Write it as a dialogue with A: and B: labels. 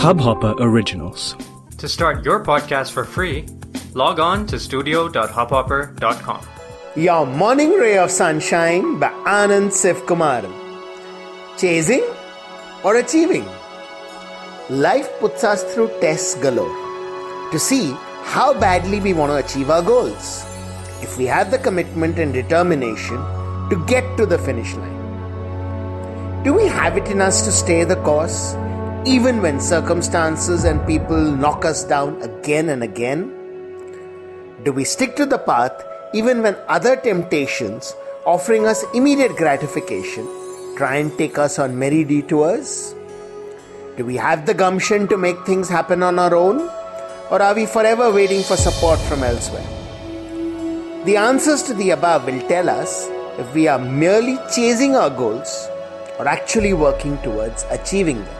A: Hubhopper Originals.
B: To start your podcast for free, log on to studio.hubhopper.com.
C: Your Morning Ray of Sunshine by Anand Sivkumaran. Chasing or achieving? Life puts us through tests galore to see how badly we want to achieve our goals. If we have the commitment and determination to get to the finish line, do we have it in us to stay the course even when circumstances and people knock us down again and again? Do we stick to the path even when other temptations offering us immediate gratification try and take us on merry detours? Do we have the gumption to make things happen on our own? Or are we forever waiting for support from elsewhere? The answers to the above will tell us if we are merely chasing our goals or actually working towards achieving them.